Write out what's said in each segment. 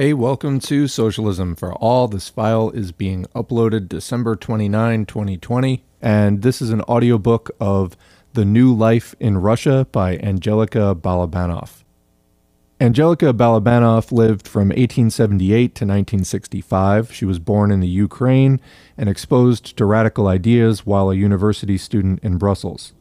Hey, welcome to Socialism for All. This file is being uploaded December 29, 2020, and this is an audiobook of The New Life in Russia by Angelica Balabanoff. Angelica Balabanoff lived from 1878 to 1965. She was born in the Ukraine and exposed to radical ideas while a university student in Brussels.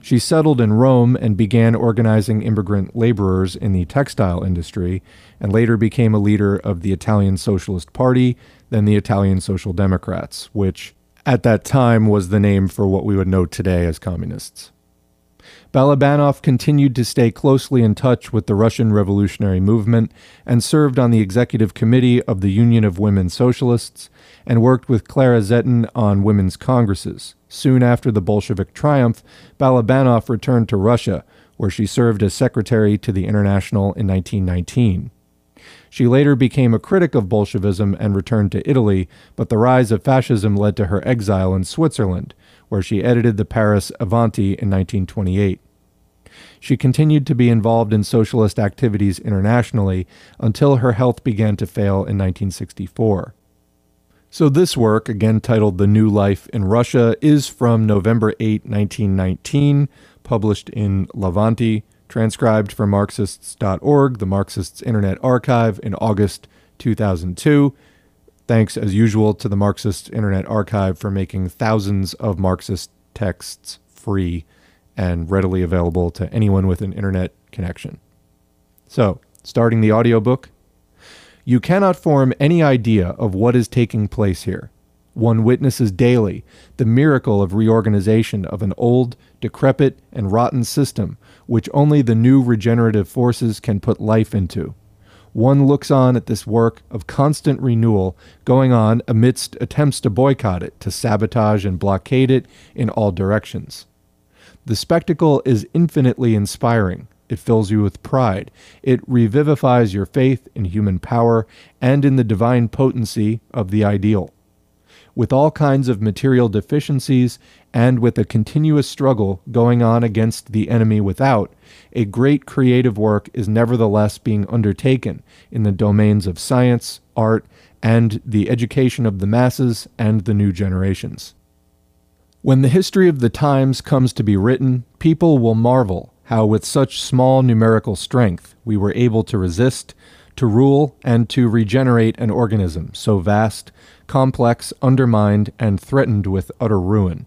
She settled in Rome and began organizing immigrant laborers in the textile industry, and later became a leader of the Italian Socialist Party, then the Italian Social Democrats, which at that time was the name for what we would know today as communists. Balabanoff continued to stay closely in touch with the Russian revolutionary movement and served on the executive committee of the Union of Women Socialists and worked with Clara Zetkin on women's congresses. Soon after the Bolshevik triumph, Balabanoff returned to Russia, where she served as secretary to the International in 1919. She later became a critic of Bolshevism and returned to Italy, but the rise of fascism led to her exile in Switzerland, where she edited the Paris Avanti in 1928. She continued to be involved in socialist activities internationally until her health began to fail in 1964. So, this work, again titled The New Life in Russia, is from November 8, 1919, published in L'Avanti, transcribed for Marxists.org, the Marxists Internet Archive, in August 2002. Thanks, as usual, to the Marxist Internet Archive for making thousands of Marxist texts free and readily available to anyone with an internet connection. So, starting the audiobook, you cannot form any idea of what is taking place here. One witnesses daily the miracle of reorganization of an old, decrepit, and rotten system which only the new regenerative forces can put life into. One looks on at this work of constant renewal going on amidst attempts to boycott it, to sabotage and blockade it in all directions. The spectacle is infinitely inspiring. It fills you with pride. It revivifies your faith in human power and in the divine potency of the ideal with all kinds of material deficiencies and with a continuous struggle going on against the enemy without, a great creative work is nevertheless being undertaken in the domains of science, art, and the education of the masses and the new generations. When the history of the times comes to be written, people will marvel how, with such small numerical strength, we were able to resist, to rule, and to regenerate an organism so vast complex, undermined, and threatened with utter ruin.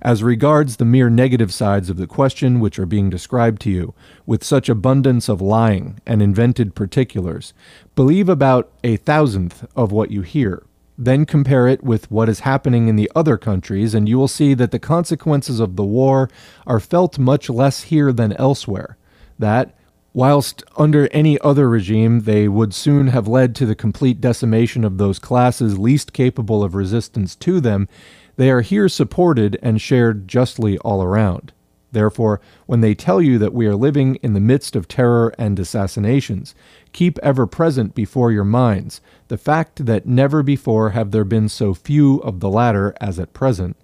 As regards the mere negative sides of the question which are being described to you, with such abundance of lying and invented particulars, believe about a thousandth of what you hear. Then compare it with what is happening in the other countries, and you will see that the consequences of the war are felt much less here than elsewhere. That, Whilst under any other regime, they would soon have led to the complete decimation of those classes least capable of resistance to them, they are here supported and shared justly all around. Therefore, when they tell you that we are living in the midst of terror and assassinations, keep ever present before your minds the fact that never before have there been so few of the latter as at present,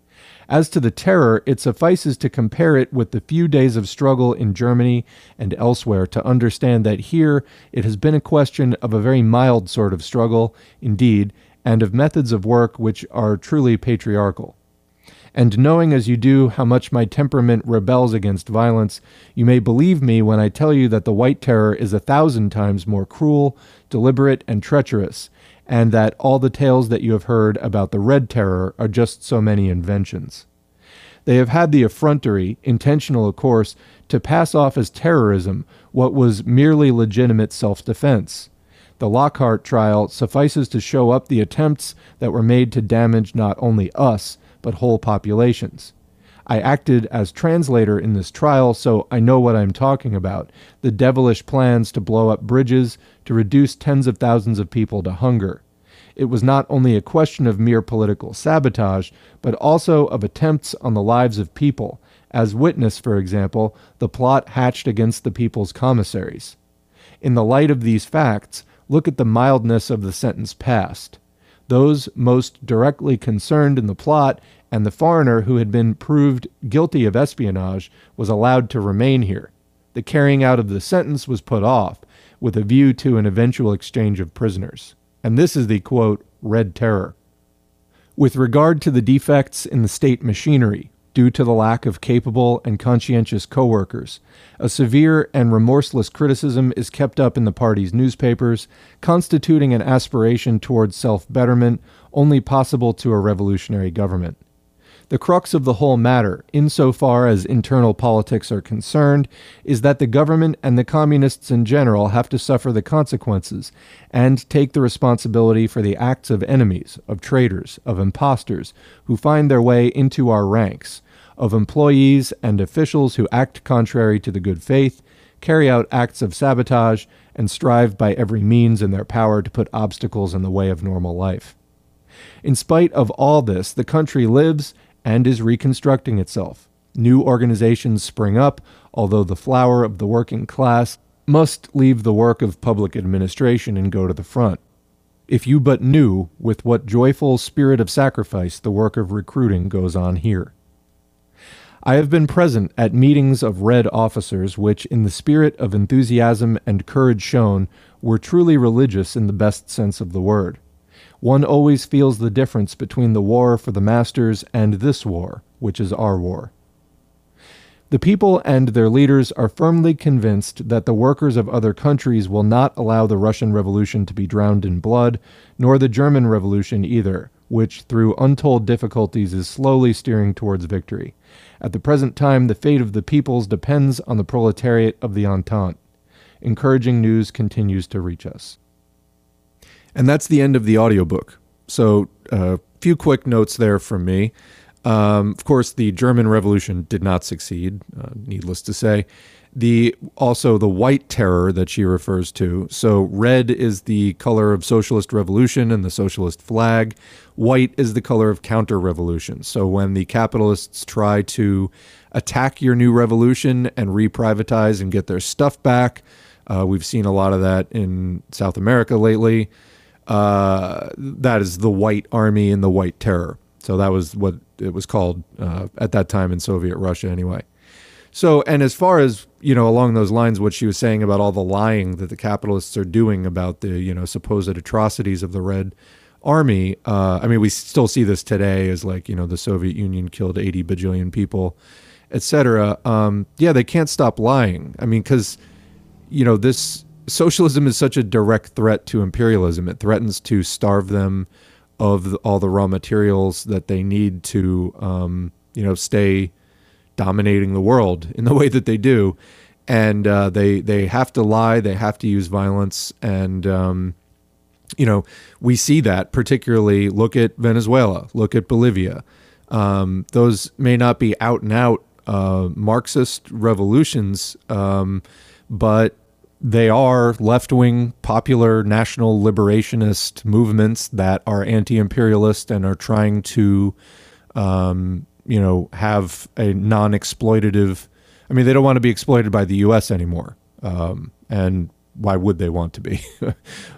as to the terror, it suffices to compare it with the few days of struggle in Germany and elsewhere to understand that here it has been a question of a very mild sort of struggle, indeed, and of methods of work which are truly patriarchal. And knowing as you do how much my temperament rebels against violence, you may believe me when I tell you that the White Terror is a thousand times more cruel, deliberate, and treacherous, and that all the tales that you have heard about the Red Terror are just so many inventions. They have had the effrontery, intentional of course, to pass off as terrorism what was merely legitimate self defense. The Lockhart trial suffices to show up the attempts that were made to damage not only us, but whole populations. I acted as translator in this trial, so I know what I'm talking about. The devilish plans to blow up bridges, to reduce tens of thousands of people to hunger. It was not only a question of mere political sabotage, but also of attempts on the lives of people, as witness, for example, the plot hatched against the people's commissaries. In the light of these facts, look at the mildness of the sentence passed. Those most directly concerned in the plot and the foreigner who had been proved guilty of espionage was allowed to remain here. The carrying out of the sentence was put off, with a view to an eventual exchange of prisoners. And this is the quote, Red Terror. With regard to the defects in the state machinery, due to the lack of capable and conscientious coworkers. A severe and remorseless criticism is kept up in the party's newspapers, constituting an aspiration towards self betterment only possible to a revolutionary government. The crux of the whole matter, insofar as internal politics are concerned, is that the government and the communists in general have to suffer the consequences and take the responsibility for the acts of enemies, of traitors, of impostors, who find their way into our ranks, of employees and officials who act contrary to the good faith, carry out acts of sabotage, and strive by every means in their power to put obstacles in the way of normal life. In spite of all this, the country lives and is reconstructing itself. New organizations spring up, although the flower of the working class must leave the work of public administration and go to the front. If you but knew with what joyful spirit of sacrifice the work of recruiting goes on here. I have been present at meetings of Red officers which, in the spirit of enthusiasm and courage shown, were truly religious in the best sense of the word one always feels the difference between the war for the masters and this war, which is our war. The people and their leaders are firmly convinced that the workers of other countries will not allow the Russian Revolution to be drowned in blood, nor the German Revolution either, which through untold difficulties is slowly steering towards victory. At the present time, the fate of the peoples depends on the proletariat of the Entente. Encouraging news continues to reach us. And that's the end of the audiobook. So, a uh, few quick notes there from me. Um, of course, the German Revolution did not succeed, uh, needless to say. The also the white terror that she refers to. So red is the color of socialist revolution and the socialist flag. White is the color of counter revolution. So when the capitalists try to attack your new revolution and reprivatize and get their stuff back, uh, we've seen a lot of that in South America lately. Uh, that is the White Army and the White Terror. So that was what it was called uh, at that time in Soviet Russia, anyway. So, and as far as you know, along those lines, what she was saying about all the lying that the capitalists are doing about the you know supposed atrocities of the Red Army. Uh, I mean, we still see this today as like you know the Soviet Union killed 80 bajillion people, etc. Um, yeah, they can't stop lying. I mean, because you know this socialism is such a direct threat to imperialism. It threatens to starve them of all the raw materials that they need to, um, you know, stay dominating the world in the way that they do. And uh, they they have to lie. They have to use violence. And um, you know, we see that particularly. Look at Venezuela. Look at Bolivia. Um, those may not be out and out uh, Marxist revolutions, um, but they are left wing, popular national liberationist movements that are anti imperialist and are trying to, um, you know, have a non exploitative. I mean, they don't want to be exploited by the U.S. anymore. Um, and why would they want to be?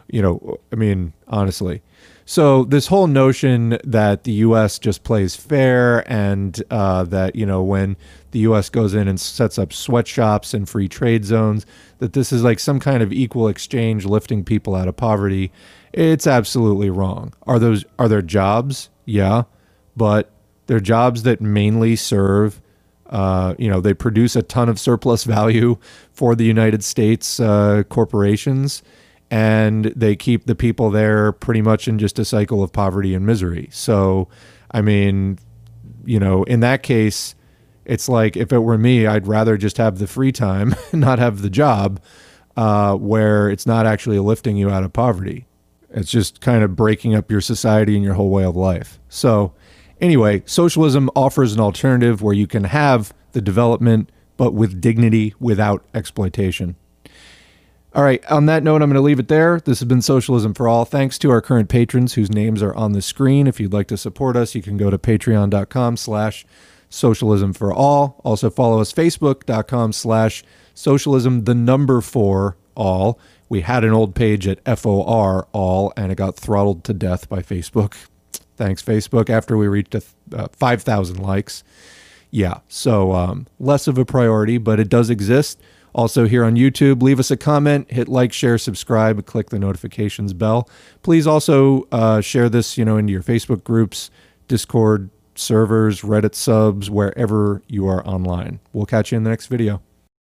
you know, I mean, honestly. So this whole notion that the U.S. just plays fair and uh, that you know when the U.S. goes in and sets up sweatshops and free trade zones, that this is like some kind of equal exchange lifting people out of poverty, it's absolutely wrong. Are those are there jobs? Yeah, but they're jobs that mainly serve. Uh, you know, they produce a ton of surplus value for the United States uh, corporations and they keep the people there pretty much in just a cycle of poverty and misery. So, I mean, you know, in that case, it's like if it were me, I'd rather just have the free time, not have the job, uh, where it's not actually lifting you out of poverty. It's just kind of breaking up your society and your whole way of life. So, anyway, socialism offers an alternative where you can have the development, but with dignity, without exploitation. All right. On that note, I'm going to leave it there. This has been Socialism for All. Thanks to our current patrons whose names are on the screen. If you'd like to support us, you can go to patreon.com slash socialism for all. Also follow us facebook.com slash socialism, the number for all. We had an old page at FOR all, and it got throttled to death by Facebook. Thanks, Facebook, after we reached uh, 5,000 likes. Yeah, so um, less of a priority, but it does exist Also, here on YouTube, leave us a comment, hit like, share, subscribe, click the notifications bell. Please also uh, share this, you know, into your Facebook groups, Discord servers, Reddit subs, wherever you are online. We'll catch you in the next video.